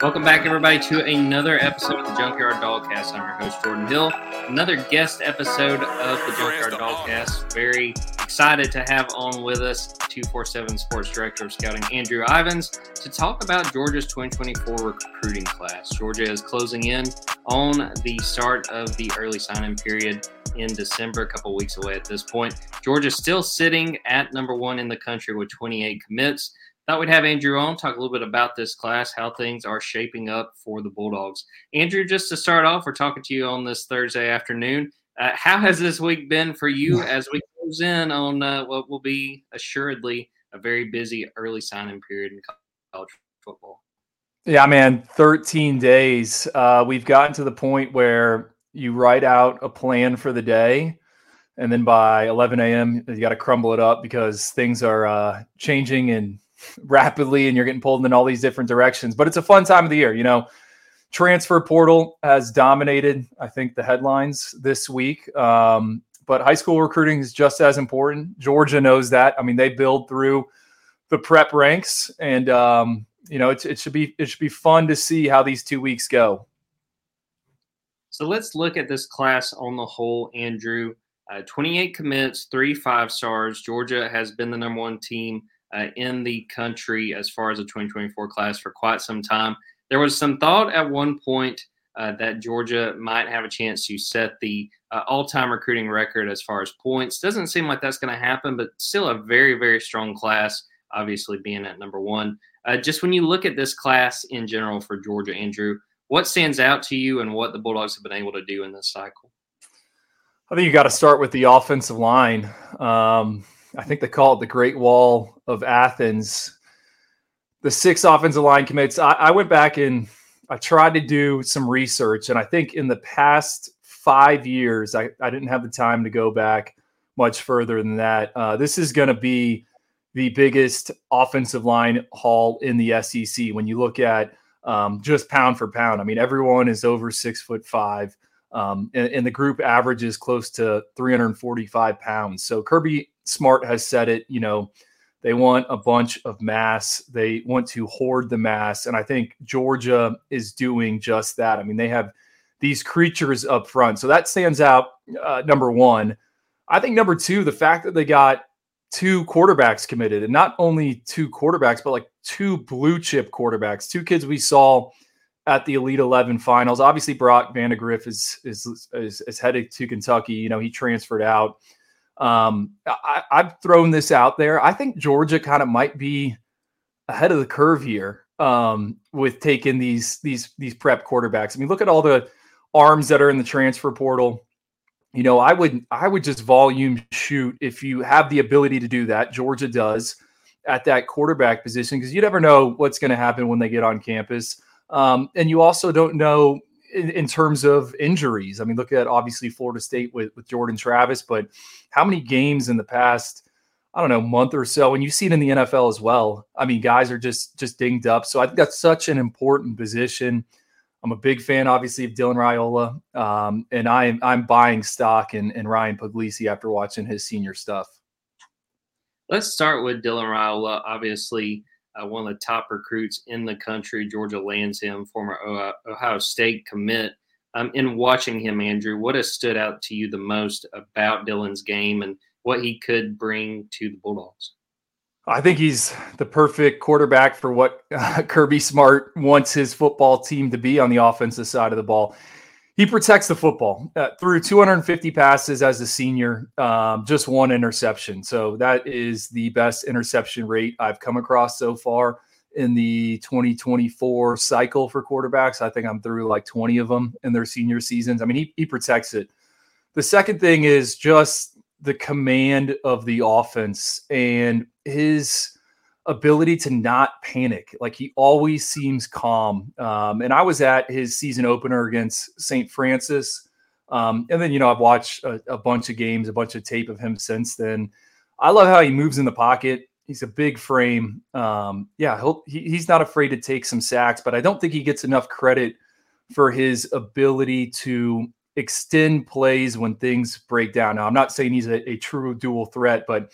Welcome back, everybody, to another episode of the Junkyard Dawgcast. I'm your host, Jordan Hill. Another guest episode of the Junkyard Dawgcast. Very excited to have on with us 247 Sports Director of Scouting, Andrew Ivins, to talk about Georgia's 2024 recruiting class. Georgia is closing in on the start of the early sign-in period in December, a couple weeks away at this point. Georgia's still sitting at number one in the country with 28 commits. Thought we'd have Andrew on, talk a little bit about this class, how things are shaping up for the Bulldogs. Andrew, just to start off, we're talking to you on this Thursday afternoon. Uh, how has this week been for you as we close in on uh, what will be assuredly a very busy early signing period in college football? Yeah, man, 13 days. Uh, we've gotten to the point where you write out a plan for the day, and then by 11 a.m., you got to crumble it up because things are uh, changing and rapidly and you're getting pulled in all these different directions. But it's a fun time of the year. You know, transfer portal has dominated, I think, the headlines this week. Um, but high school recruiting is just as important. Georgia knows that. I mean, they build through the prep ranks, and um, you know, it, it should be it should be fun to see how these two weeks go. So let's look at this class on the whole, Andrew. Uh, 28 commits, three five stars. Georgia has been the number one team uh, in the country as far as the 2024 class for quite some time. There was some thought at one point uh, that Georgia might have a chance to set the uh, all time recruiting record as far as points. Doesn't seem like that's going to happen, but still a very, very strong class, obviously being at number one. Uh, just when you look at this class in general for Georgia, Andrew, what stands out to you and what the Bulldogs have been able to do in this cycle? I think you got to start with the offensive line. Um, I think they call it the Great Wall of Athens. The six offensive line commits. I, I went back and I tried to do some research, and I think in the past five years, I, I didn't have the time to go back much further than that. Uh, this is going to be the biggest offensive line haul in the SEC when you look at um, just pound for pound. I mean, everyone is over six foot five. Um, and, and, the group averages close to 345 pounds. So Kirby Smart has said it, you know, they want a bunch of mass. They want to hoard the mass. And I think Georgia is doing just that. I mean, they have these creatures up front. So that stands out, uh, number one. I think number two, the fact that they got two quarterbacks committed, and not only two quarterbacks, but like two blue chip quarterbacks, two kids we saw at the Elite Eleven finals. Obviously, Brock Vandagriff is is is, is headed to Kentucky. You know, he transferred out. Um, I, I've thrown this out there. I think Georgia kind of might be ahead of the curve here um, with taking these these these prep quarterbacks. I mean, look at all the arms that are in the transfer portal. You know, I would I would just volume shoot if you have the ability to do that. Georgia does at that quarterback position because you never know what's going to happen when they get on campus. Um, and you also don't know in, in, terms of injuries. I mean, look at obviously Florida State with, with Jordan Travis, but how many games in the past, I don't know, month or so, and you see it in the NFL as well. I mean, guys are just just dinged up. So I think that's such an important position. I'm a big fan, obviously, of Dylan Raiola, um, and I'm I'm buying stock in, in Ryan Puglisi after watching his senior stuff. Let's start with Dylan Raiola. Obviously, uh, one of the top recruits in the country. Georgia lands him, former Ohio State commit. Um, in watching him, Andrew, what has stood out to you the most about Dylan's game and what he could bring to the Bulldogs? I think he's the perfect quarterback for what uh, Kirby Smart wants his football team to be on the offensive side of the ball. He protects the football uh, through 250 passes as a senior, um, just one interception. So that is the best interception rate I've come across so far in the 2024 cycle for quarterbacks. I think I'm through like 20 of them in their senior seasons. I mean, he, he protects it. The second thing is just the command of the offense and his ability to not panic. Like he always seems calm. Um, and I was at his season opener against St. Francis. Um, and then, you know, I've watched a, a, bunch of games, a bunch of tape of him since then. I love how he moves in the pocket. He's a big frame. Um, yeah, he, he's not afraid to take some sacks, but I don't think he gets enough credit for his ability to extend plays when things break down. Now, I'm not saying he's a, a true dual threat, but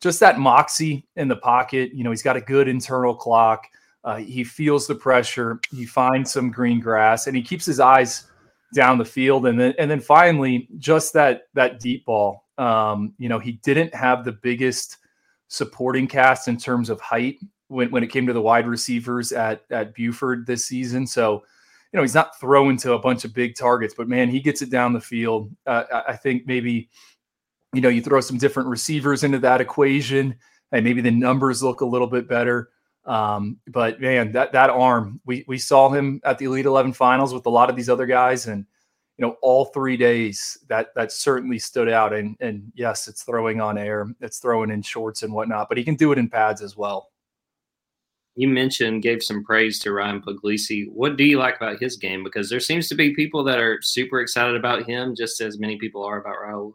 just that moxie in the pocket. You know, he's got a good internal clock. Uh, he feels the pressure. He finds some green grass, and he keeps his eyes down the field. And then, and then finally, just that that deep ball. Um, you know, he didn't have the biggest supporting cast in terms of height when, when it came to the wide receivers at at Buford this season. So, you know, he's not throwing to a bunch of big targets, but man, he gets it down the field. Uh, I think maybe you know, you throw some different receivers into that equation, and maybe the numbers look a little bit better. Um, but man, that that arm, we we saw him at the Elite Eleven finals with a lot of these other guys, and you know, all three days that that certainly stood out. And and yes, it's throwing on air, it's throwing in shorts and whatnot, but he can do it in pads as well. You mentioned gave some praise to Ryan Puglisi. What do you like about his game? Because there seems to be people that are super excited about him, just as many people are about Raul.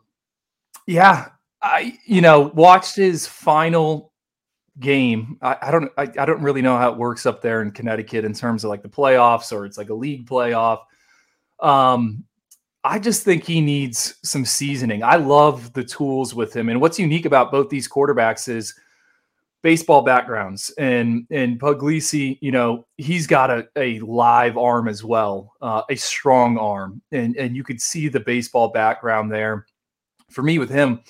Yeah, I you know watched his final game. I, I don't I, I, don't really know how it works up there in Connecticut in terms of like the playoffs or it's like a league playoff. Um, I just think he needs some seasoning. I love the tools with him, and what's unique about both these quarterbacks is baseball backgrounds and and Puglisi, you know, he's got a, a live arm as well, uh, a strong arm, and and you could see the baseball background there for me with him,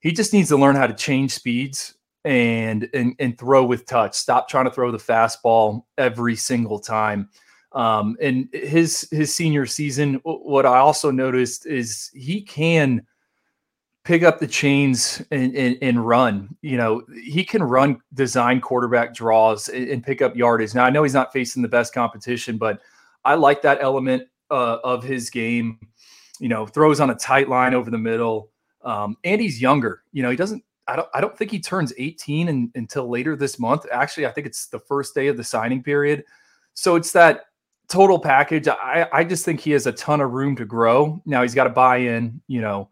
he just needs to learn how to change speeds and and and throw with touch. Stop trying to throw the fastball every single time. Um, and his his senior season, what I also noticed is he can pick up the chains and, and, and, run. You know, he can run design quarterback draws and, and, pick up yardage. Now, I know he's not facing the best competition, but I like that element uh, of his game you know, throws on a tight line over the middle. Um, and he's younger. You know, he doesn't. I don't. I don't think he turns 18 in, until later this month. Actually, I think it's the first day of the signing period. So it's that total package. I I just think he has a ton of room to grow. Now he's got to buy in. You know,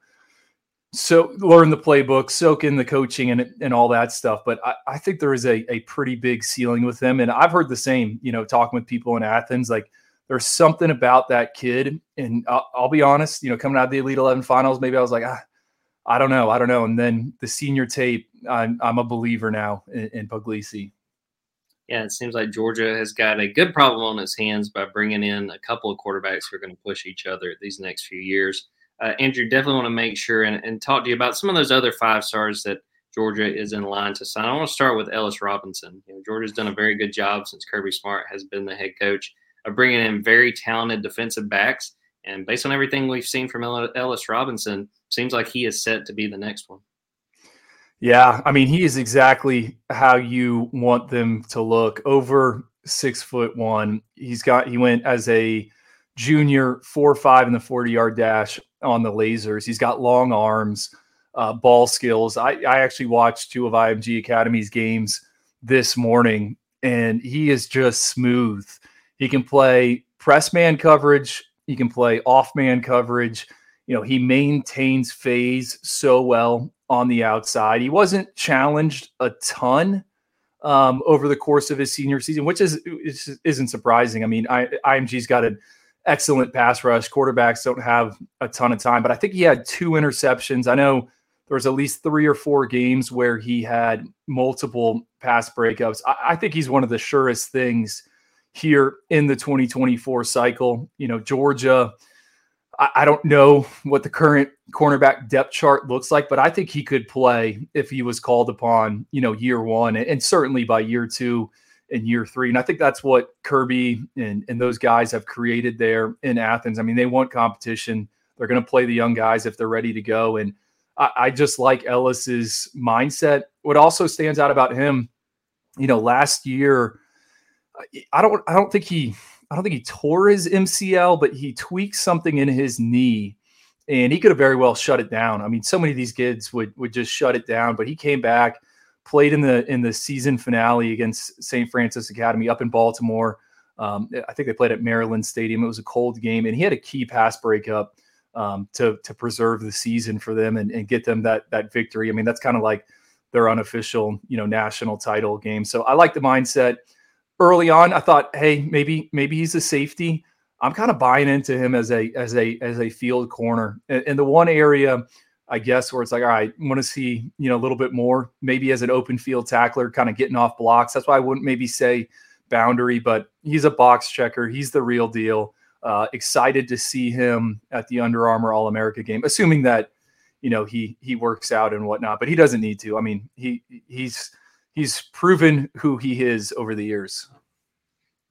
so learn the playbook, soak in the coaching and and all that stuff. But I, I think there is a a pretty big ceiling with him. And I've heard the same. You know, talking with people in Athens, like there's something about that kid. And I'll, I'll, be honest, you know, coming out of the Elite 11 finals, maybe I was like, ah, I don't know. I don't know. And then the senior tape, I'm, I'm a believer now in, in Puglisi. Yeah, it seems like Georgia has got a good problem on its hands by bringing in a couple of quarterbacks who are going to push each other these next few years. Uh, Andrew, definitely want to make sure and, and talk to you about some of those other five stars that Georgia is in line to sign. I want to start with Ellis Robinson. You know, Georgia's done a very good job since Kirby Smart has been the head coach of bringing in very talented defensive backs. And based on everything we've seen from Ellis Robinson, seems like he is set to be the next one. Yeah, I mean, he is exactly how you want them to look. Over six foot one. He's got he went as a junior four five in the 40 yard dash on the lasers. He's got long arms, uh, ball skills. I, I actually watched two of IMG Academy's games this morning, and he is just smooth. He can play press man coverage. He can play off man coverage. You know, he maintains phase so well on the outside. He wasn't challenged a ton um, over the course of his senior season, which is, is not surprising. I mean, I, IMG's got an excellent pass rush. Quarterbacks don't have a ton of time, but I think he had two interceptions. I know there was at least three or four games where he had multiple pass breakups. I, I think he's one of the surest things here in the 2024 cycle. You know, Georgia, I, I, don't know what the current cornerback depth chart looks like, but I think he could play if he was called upon, you know, year one and, and certainly by year two and year three. And I think that's what Kirby and, and those guys have created there in Athens. I mean, they want competition. They're going to play the young guys if they're ready to go. And I, I just like Ellis's mindset. What also stands out about him, you know, last year, I don't I don't think he I don't think he tore his MCL, but he tweaked something in his knee and he could have very well shut it down. I mean, so many of these kids would would just shut it down, but he came back, played in the in the season finale against St. Francis Academy up in Baltimore. Um, I think they played at Maryland Stadium. It was a cold game, and he had a key pass breakup um, to to preserve the season for them and, and get them that that victory. I mean, that's kind of like their unofficial, you know, national title game. So I like the mindset. Early on, I thought, hey, maybe maybe he's a safety. I'm kind of buying into him as a as a as a field corner. And, the one area, I guess, where it's like, all right, want to see you know a little bit more, maybe as an open field tackler, kind of getting off blocks. That's why I wouldn't maybe say boundary, but he's a box checker. He's the real deal. Uh, excited to see him at the Under Armour All America game, assuming that you know he he works out and whatnot. But he doesn't need to. I mean, he he's he's proven who he is over the years.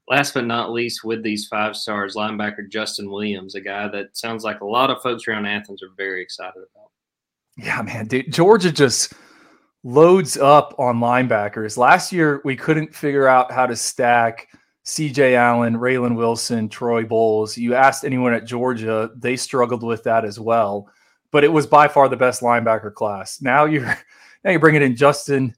Last but not least, with these five stars, linebacker Justin Williams, a guy that sounds like a lot of folks around Athens are very excited about. Yeah, man, dude, Georgia just loads up on linebackers. Last year, we couldn't figure out how to stack CJ Allen, Raylen Wilson, Troy Bowles. You asked anyone at Georgia, they struggled with that as well. But it was by far the best linebacker class. Now you're now you're bringing in Justin,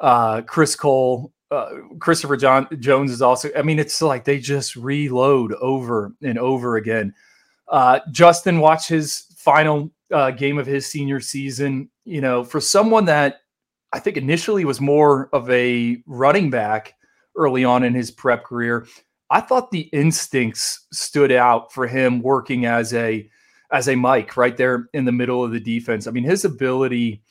uh, Chris Cole, uh, Christopher John Jones is also. I mean, it's like they just reload over and over again. Uh, Justin watched his final uh, game of his senior season. You know, for someone that I think initially was more of a running back early on in his prep career. I thought the instincts stood out for him working as a as a Mike right there in the middle of the defense. I mean, his ability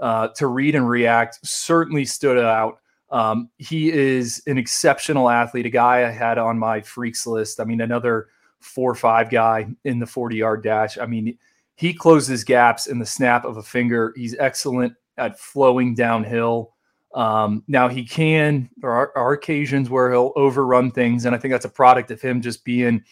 uh, to read and react certainly stood out. Um, he is an exceptional athlete, a guy I had on my freaks list. I mean, another four or five guy in the 40 yard dash. I mean, he closes gaps in the snap of a finger. He's excellent at flowing downhill. Um, now he can. There are, are, occasions where he'll overrun things, and I think that's a product of him just being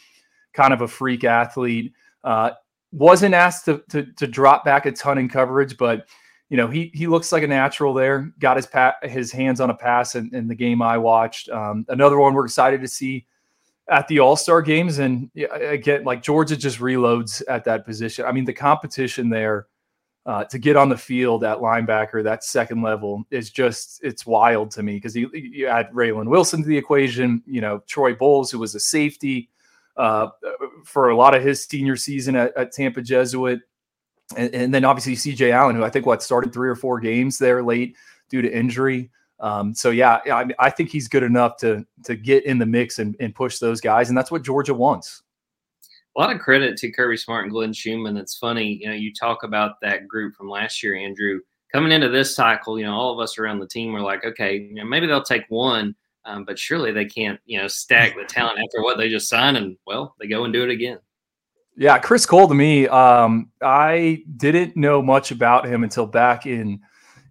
kind of a freak athlete. Uh, wasn't asked to, to, to drop back a ton in coverage, but you know he he looks like a natural there. Got his pat his hands on a pass in, in the game I watched. Um, another one we're excited to see at the All Star games, and again, like Georgia just reloads at that position. I mean, the competition there uh, to get on the field at linebacker, that second level is just it's wild to me because you, you add Raylen Wilson to the equation. You know Troy Bowles, who was a safety uh, for a lot of his senior season at, at Tampa Jesuit, and, and, then obviously C.J. Allen, who I think what started three or four games there late due to injury. Um, so yeah, I, I think he's good enough to to get in the mix and, and push those guys, and that's what Georgia wants a lot of credit to Kirby Smart and Glenn Schumann. It's funny, you know, you talk about that group from last year, Andrew. Coming into this cycle, you know, all of us around the team were like, okay, you know, maybe they'll take one, um, but surely they can't, you know, stack the talent after what they just signed, and well, they go and do it again. Yeah, Chris Cole to me, um, I didn't know much about him until back in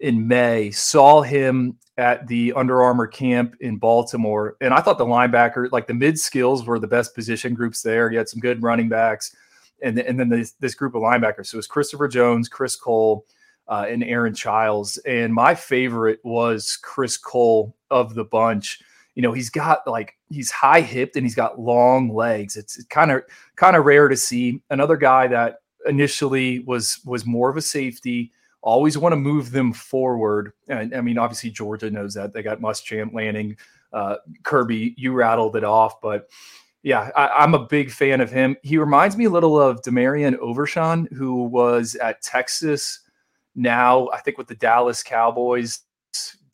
in May. Saw him at the Under Armour camp in Baltimore, and I thought the linebacker, like the mid skills, were the best position groups there. You had some good running backs, and and then this, this group of linebackers. So it was Christopher Jones, Chris Cole, uh, and Aaron Chiles. And my favorite was Chris Cole of the bunch. You know, he's got like he's high hipped and he's got long legs. It's kind of kind of rare to see another guy that initially was was more of a safety always want to move them forward. And I mean, obviously Georgia knows that they got Muschamp landing. Uh, Kirby, you rattled it off, but yeah, I, am a big fan of him. He reminds me a little of DeMarvion Overshown, who was at Texas. Now, I think with the Dallas Cowboys,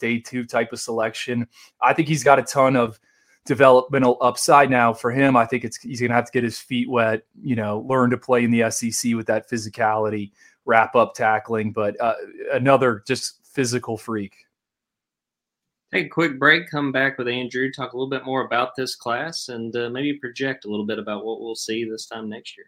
day two type of selection. I think he's got a ton of developmental upside now for him. I think it's he's going to have to get his feet wet, you know, learn to play in the SEC with that physicality wrap up tackling, but uh, another just physical freak. Take a quick break, come back with Andrew, talk a little bit more about this class, and uh, maybe project a little bit about what we'll see this time next year.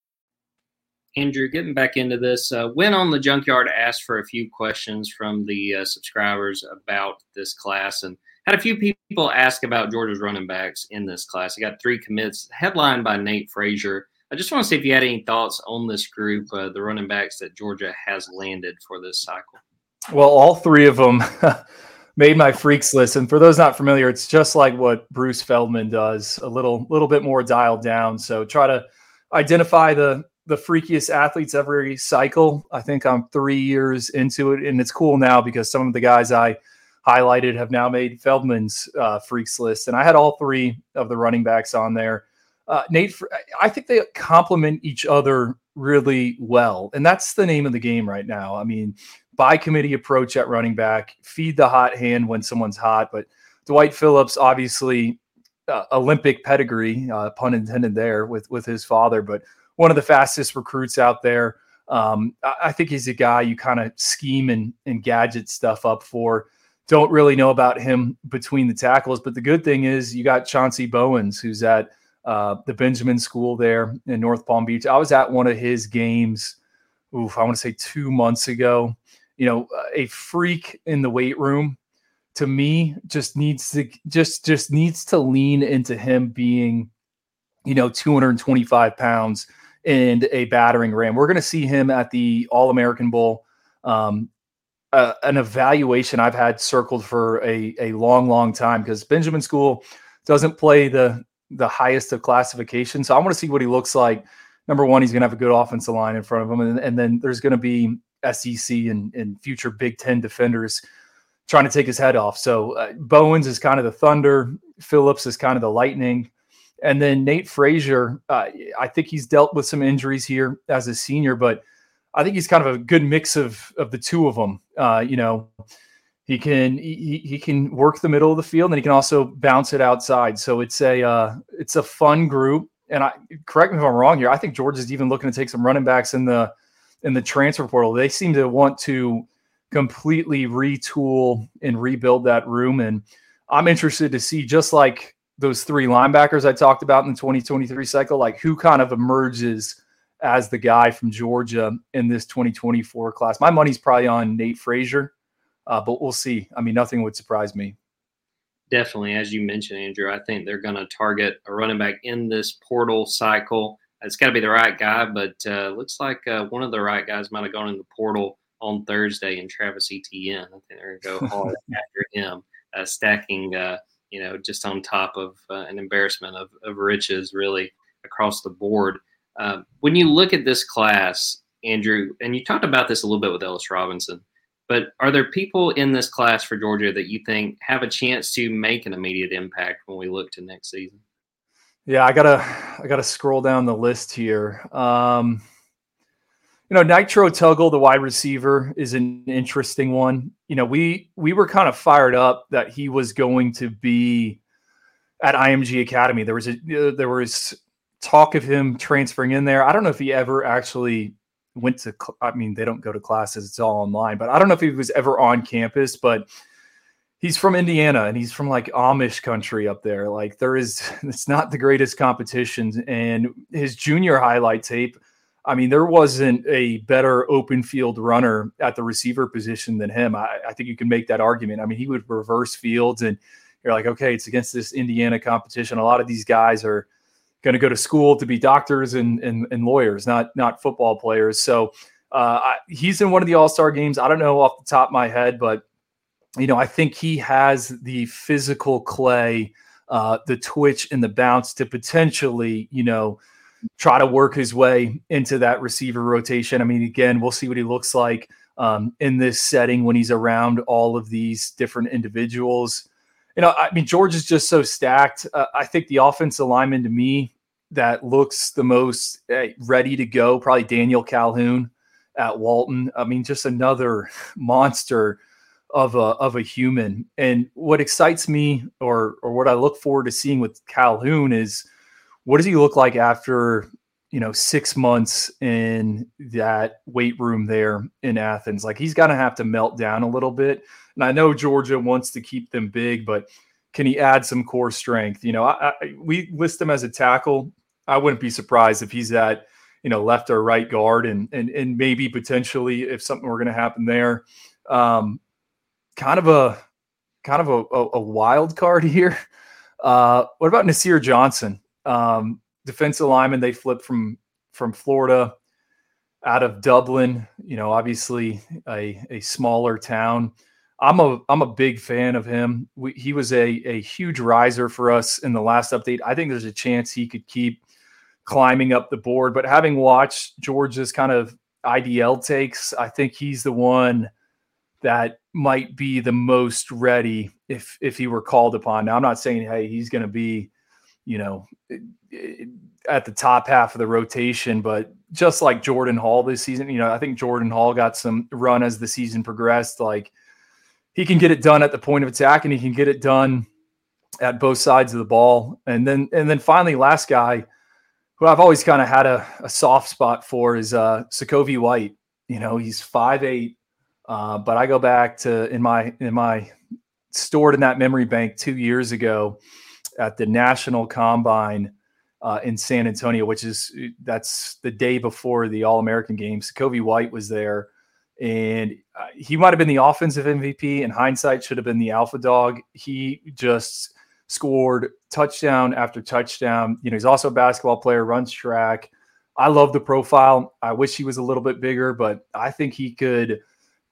Andrew, getting back into this, uh, went on the junkyard, asked for a few questions from the uh, subscribers about this class, and had a few people ask about Georgia's running backs in this class. He got three commits, headlined by Nate Frazier. I just want to see if you had any thoughts on this group, uh, the running backs that Georgia has landed for this cycle. Well, all three of them made my freaks list, and for those not familiar, it's just like what Bruce Feldman does, a little little bit more dialed down. So try to identify the the freakiest athletes every cycle. I think I'm three years into it, and it's cool now because some of the guys I highlighted have now made Feldman's uh, freaks list, and I had all three of the running backs on there. Uh, Nate, I think they complement each other really well, and that's the name of the game right now. I mean, by committee approach at running back, feed the hot hand when someone's hot, but Dwight Phillips obviously uh, Olympic pedigree, uh, pun intended there with with his father, but one of the fastest recruits out there. Um, I think he's a guy you kind of scheme and, and gadget stuff up for. Don't really know about him between the tackles, but the good thing is you got Chauncey Bowens, who's at uh, the Benjamin School there in North Palm Beach. I was at one of his games. Oof, I want to say two months ago. You know, a freak in the weight room. To me, just needs to just just needs to lean into him being, you know, 225 pounds and a battering ram. We're going to see him at the All American Bowl. Um, uh, an evaluation I've had circled for a, a long, long time because Benjamin School doesn't play the the highest of classification. So I want to see what he looks like. Number one, he's going to have a good offensive line in front of him, and, and then there's going to be SEC and, and future Big Ten defenders trying to take his head off. So uh, Bowens is kind of the thunder. Phillips is kind of the lightning. And then Nate Frazier, uh, I think he's dealt with some injuries here as a senior, but I think he's kind of a good mix of of the two of them. Uh, you know, he can he, he can work the middle of the field and he can also bounce it outside. So it's a uh, it's a fun group. And I correct me if I'm wrong here. I think George is even looking to take some running backs in the in the transfer portal. They seem to want to completely retool and rebuild that room. And I'm interested to see just like those three linebackers I talked about in the 2023 cycle, like who kind of emerges as the guy from Georgia in this 2024 class. My money's probably on Nate Frazier, uh, but we'll see. I mean, nothing would surprise me. Definitely, as you mentioned, Andrew, I think they're going to target a running back in this portal cycle. It's got to be the right guy, but uh, looks like uh, one of the right guys might have gone in the portal on Thursday in Travis Etienne. I think they're going to go hard after him, uh, stacking uh, you know, just on top of uh, an embarrassment of, of riches, really across the board. Uh, when you look at this class, Andrew, and you talked about this a little bit with Ellis Robinson, but are there people in this class for Georgia that you think have a chance to make an immediate impact when we look to next season? Yeah, I gotta I gotta scroll down the list here. Um, you know, Nitro Tuggle, the wide receiver, is an interesting one. You know, we we were kind of fired up that he was going to be at IMG Academy. There was a uh, there was talk of him transferring in there. I don't know if he ever actually went to. I mean, they don't go to classes; it's all online. But I don't know if he was ever on campus. But he's from Indiana and he's from like Amish country up there. Like there is, it's not the greatest competition. And his junior highlight tape I mean, there wasn't a better open field runner at the receiver position than him. I, I, think you can make that argument. I mean, he would reverse fields, and you're like, okay, it's against this Indiana competition. A lot of these guys are going to go to school to be doctors and, and, and lawyers, not not football players. So uh, I, he's in one of the All Star games. I don't know off the top of my head, but you know I think he has the physical clay, uh, the twitch and the bounce to potentially you know try to work his way into that receiver rotation. I mean, again, we'll see what he looks like um, in this setting when he's around all of these different individuals. You know, I mean, George is just so stacked. Uh, I think the offensive lineman to me that looks the most uh, ready to go, probably Daniel Calhoun at Walton. I mean, just another monster of a of a human. And what excites me, or or what I look forward to seeing with Calhoun, is what does he look like after you know six months in that weight room there in Athens? Like he's gonna have to melt down a little bit. And I know Georgia wants to keep them big, but can he add some core strength? You know, I, I, we list him as a tackle. I wouldn't be surprised if he's at you know left or right guard, and and and maybe potentially if something were to happen there, um, kind of a kind of a, a, a wild card here. Uh, what about Nasir Johnson? Um, defensive lineman they flipped from from Florida out of Dublin. You know, obviously a a smaller town. I'm a I'm a big fan of him. We, he was a a huge riser for us in the last update. I think there's a chance he could keep climbing up the board. But having watched George's kind of IDL takes, I think he's the one that might be the most ready if if he were called upon. Now I'm not saying hey he's going to be you know, at the top half of the rotation. But just like Jordan Hall this season, you know, I think Jordan Hall got some run as the season progressed. Like he can get it done at the point of attack and he can get it done at both sides of the ball. And then, and then finally, last guy who I've always kind of had a, a, soft spot for is uh, Sacovie White. You know, he's five eight, uh, but I go back to in my in my stored in that memory bank two years ago at the National Combine uh, in San Antonio, which is that's the day before the All American games. Kobe White was there, and uh, he might have been the offensive MVP. In hindsight, should have been the alpha dog. He just scored touchdown after touchdown. You know, he's also a basketball player, runs track. I love the profile. I wish he was a little bit bigger, but I think he could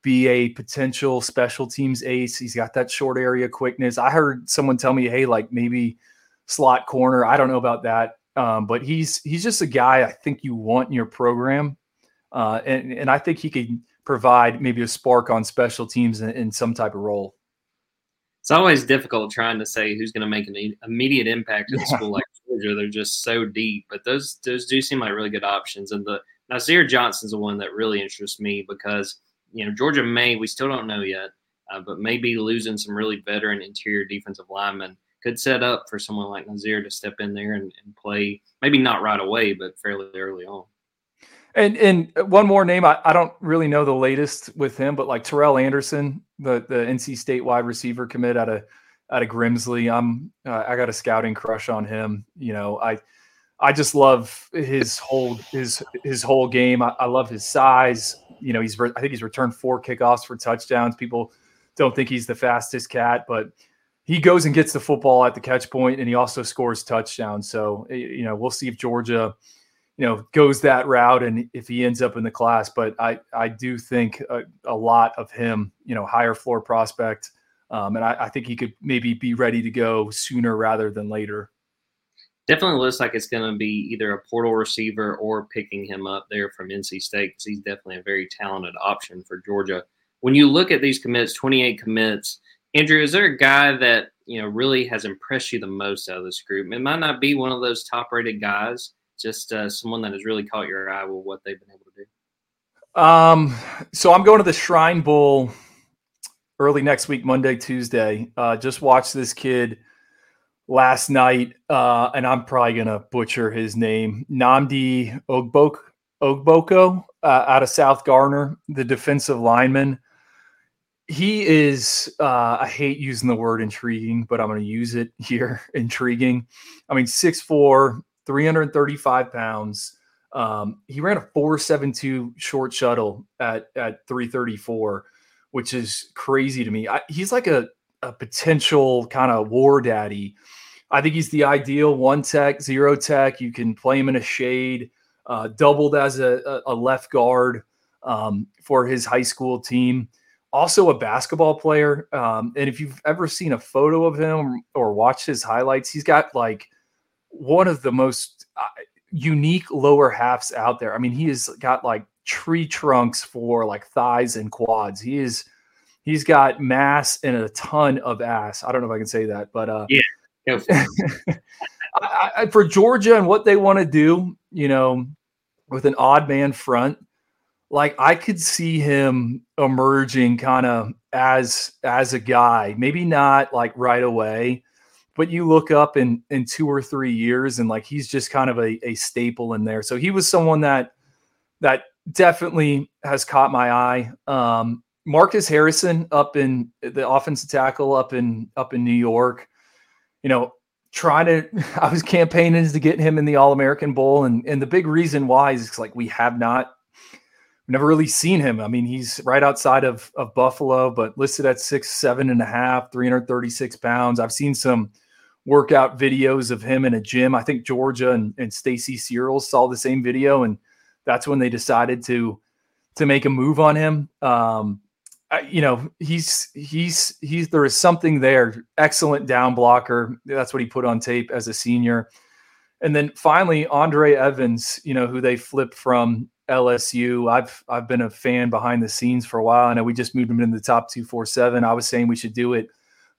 be a potential special teams ace. He's got that short area quickness. I heard someone tell me, hey, like maybe slot corner. I don't know about that. Um, but he's he's just a guy I think you want in your program. Uh, and, and I think he could provide maybe a spark on special teams in, in some type of role. It's always difficult trying to say who's going to make an immediate impact at a school like Georgia. They're just so deep, but those those do seem like really good options. And the Nasir Johnson's the one that really interests me because – you know, Georgia may, we still don't know yet, uh, but maybe losing some really veteran interior defensive linemen could set up for someone like Nasir to step in there and, and play, maybe not right away, but fairly early on. And and one more name, I, I don't really know the latest with him, but like Terrell Anderson, the the NC State wide receiver commit out of out of Grimsley. I'm uh, I got a scouting crush on him. You know, I I just love his whole his his whole game. I, I love his size you know, he's re- I think he's returned four kickoffs for touchdowns. People don't think he's the fastest cat, but he goes and gets the football at the catch point, and he also scores touchdowns. So you know, we'll see if Georgia, you know, goes that route and if he ends up in the class. But I I do think a, a lot of him, you know, higher floor prospect, um, and I, I think he could maybe be ready to go sooner rather than later definitely looks like it's going to be either a portal receiver or picking him up there from NC State because he's definitely a very talented option for Georgia. When you look at these commits, 28 commits, Andrew, is there a guy that you know really has impressed you the most out of this group? It might not be one of those top-rated guys, just uh, someone that has really caught your eye with what they've been able to do. Um, so I'm going to the Shrine Bowl early next week, Monday, Tuesday. Uh, just watch this kid last night, uh, and I'm probably gonna butcher his name, Nnamdi Ogbok Ogboko uh, out of South Garner, the defensive lineman. He is, uh, I hate using the word intriguing, but I'm to use it here. intriguing. I mean, 6'4, 335 pounds. Um, he ran a 472 short shuttle at, at 334, which is crazy to me. I, he's like a, a potential kind of war daddy I think he's the ideal one tech, zero tech. You can play him in a shade, uh, doubled as a, a left guard um, for his high school team. Also, a basketball player. Um, and if you've ever seen a photo of him or watched his highlights, he's got like one of the most uh, unique lower halves out there. I mean, he has got like tree trunks for like thighs and quads. He is he's got mass and a ton of ass. I don't know if I can say that, but uh, yeah. I, I, for Georgia and what they want to do, you know, with an odd man front, like I could see him emerging kind of as as a guy, maybe not like right away, but you look up in in two or three years and like he's just kind of a, a staple in there. So he was someone that that definitely has caught my eye. Um, Marcus Harrison up in the offensive tackle up in up in New York, you know, trying to I was campaigning to get him in the All American Bowl, and and the big reason why is like we have not never really seen him. I mean, he's right outside of, of Buffalo, but listed at six, seven and a half, 336 pounds. I've seen some workout videos of him in a gym. I think Georgia and, and Stacy Searels saw the same video, and that's when they decided to to make a move on him. Um, you know, he's he's he's there is something there. Excellent down blocker. That's what he put on tape as a senior. And then finally, Andre Evans, you know, who they flipped from LSU. I've I've been a fan behind the scenes for a while. I know we just moved him in the top two four seven. I was saying we should do it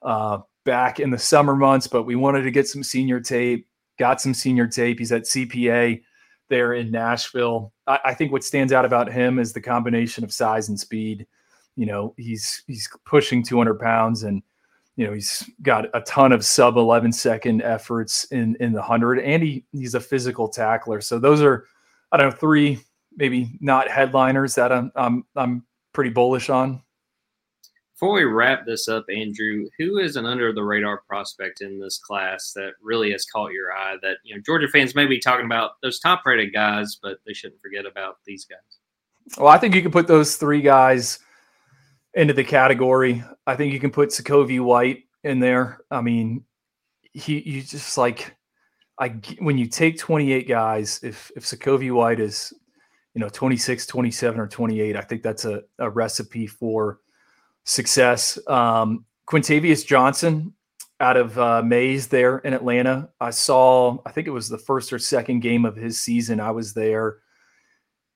uh, back in the summer months, but we wanted to get some senior tape. Got some senior tape. He's at CPA there in Nashville. I, I think what stands out about him is the combination of size and speed. You know, he's he's pushing 200 pounds and you know he's got a ton of sub 11 second efforts in in the 100 and he he's a physical tackler so those are i don't know three maybe not headliners that I'm I'm I'm pretty bullish on. Before we wrap this up, Andrew, who is an under the radar prospect in this class that really has caught your eye? That you know Georgia fans may be talking about those top rated guys, but they shouldn't forget about these guys. Well, I think you can put those three guys into the category. I think you can put Sacovie White in there. I mean, he you just like I when you take 28 guys, if if Sacovie White is you know 26 27 or 28 i think that's a, a recipe for success um, Quintavius Johnson out of uh, mays there in atlanta i saw i think it was the first or second game of his season i was there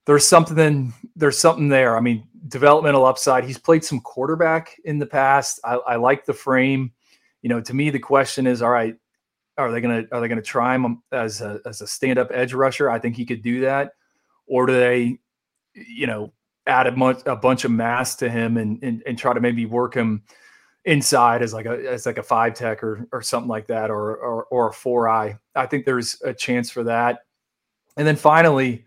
there's something there's something there. I mean developmental upside. He's played some quarterback in the past. I, I like the frame. You know to me the question is all right are they gonna are they gonna try him as a as a stand-up edge rusher? I think he could do that. Or do they, you know, add a, bunch, a bunch of mass to him and, and, and try to maybe work him inside as like a as like a five tech or or something like that or or, or a four eye. I think there's a chance for that. And then finally,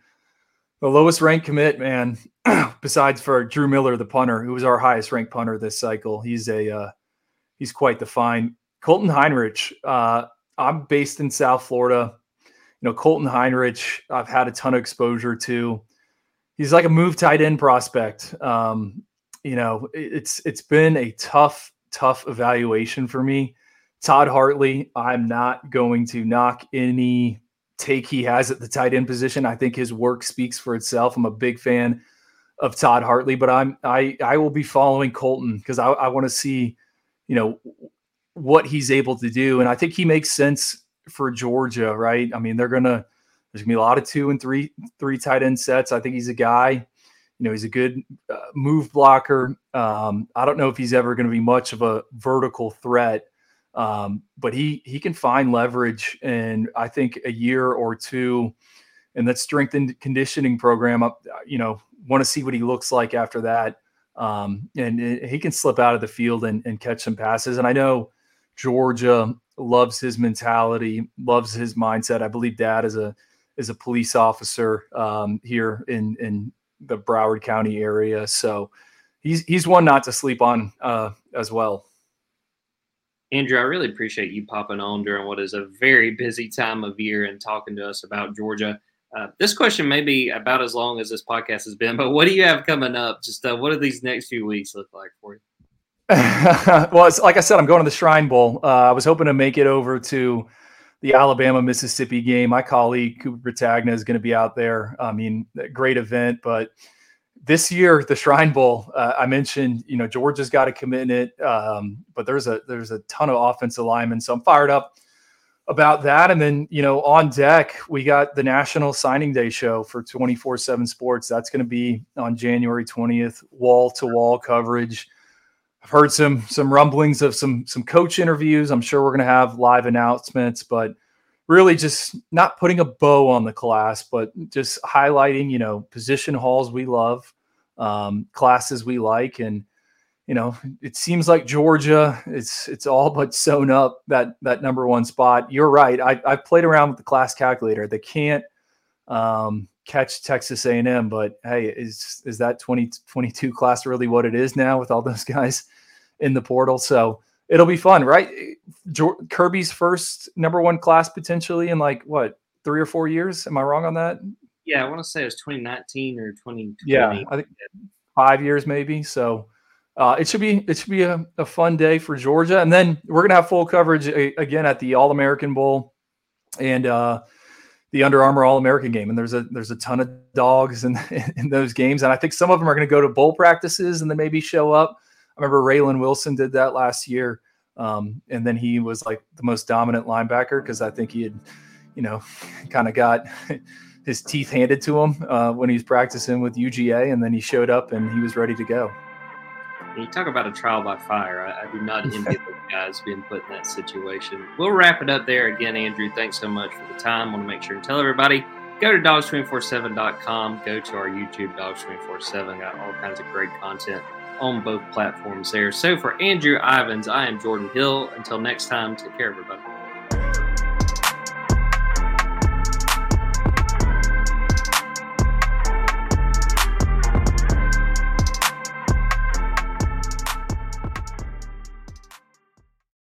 the lowest ranked commit, man, besides for Drew Miller, the punter, who was our highest ranked punter this cycle. He's a uh, he's quite the fine. Colton Heinrich. Uh, I'm based in South Florida you know, Colton Heinrich, I've had a ton of exposure to. He's like a move tight end prospect. Um, you know, it's it's been a tough, tough evaluation for me. Todd Hartley, I'm not going to knock any take he has at the tight end position. I think his work speaks for itself. I'm a big fan of Todd Hartley, but I'm I I will be following Colton because I, I want to see, you know, what he's able to do. And I think he makes sense for Georgia, right? I mean, they're gonna there's gonna be a lot of two and three three tight end sets. I think he's a guy. You know, he's a good uh, move blocker. Um, I don't know if he's ever going to be much of a vertical threat, um, but he he can find leverage, and I think a year or two and that strength and conditioning program. Uh, you know, want to see what he looks like after that. Um, and, and, he can slip out of the field and, and catch some passes. And I know Georgia loves his mentality, loves his mindset. I believe dad is a is a police officer um, here in in the Broward County area, so he's he's one not to sleep on uh, as well. Andrew, I really appreciate you popping on during what is a very busy time of year and talking to us about Georgia. Uh, this question may be about as long as this podcast has been, but what do you have coming up? Just uh, what do these next few weeks look like for you? well, like I said, I'm going to the Shrine Bowl. Uh, I was hoping to make it over to the Alabama Mississippi game. My colleague Cooper Petagna is going to be out there. I mean, great event, but this year the Shrine Bowl, uh, I mentioned, you know, Georgia's got a commitment, um, but there's a there's a ton of offensive linemen, so I'm fired up about that. And then, you know, on deck, we got the National Signing Day show for 24 7 Sports. That's going to be on January 20th, wall to wall coverage. I've heard some some rumblings of some some coach interviews. I'm sure we're going to have live announcements, but really just not putting a bow on the class, but just highlighting, you know, position halls we love, um, classes we like, and you know, it seems like Georgia, it's it's all but sewn up that that number one spot. You're right. I I played around with the class calculator. They can't um, catch Texas A&M, but hey, is is that 2022 class really what it is now with all those guys in the portal? So it'll be fun, right? Kirby's first number one class potentially in like what three or four years. Am I wrong on that? Yeah, I want to say it was 2019 or 2020. Yeah, I think five years maybe. So uh, it should be it should be a, a, fun day for Georgia, and then we're gonna have full coverage again at the All American Bowl and uh, the Under Armour All American game. And there's a there's a ton of dogs in in those games, and I think some of them are gonna go to bowl practices and then maybe show up. I remember Raylen Wilson did that last year, um, and then he was like the most dominant linebacker because I think he had, you know, kind of got. his teeth handed to him uh, when he was practicing with UGA, and then he showed up and he was ready to go you talk about a trial by fire. I, I do not envy those guys being put in that situation. We'll wrap it up there. Again, Andrew, thanks so much for the time. want to make sure and tell everybody go to dawgs247.com, go to our YouTube dogs247. Got all kinds of great content on both platforms there. So for Andrew Ivins, I am Jordan Hill. Until next time, take care, everybody.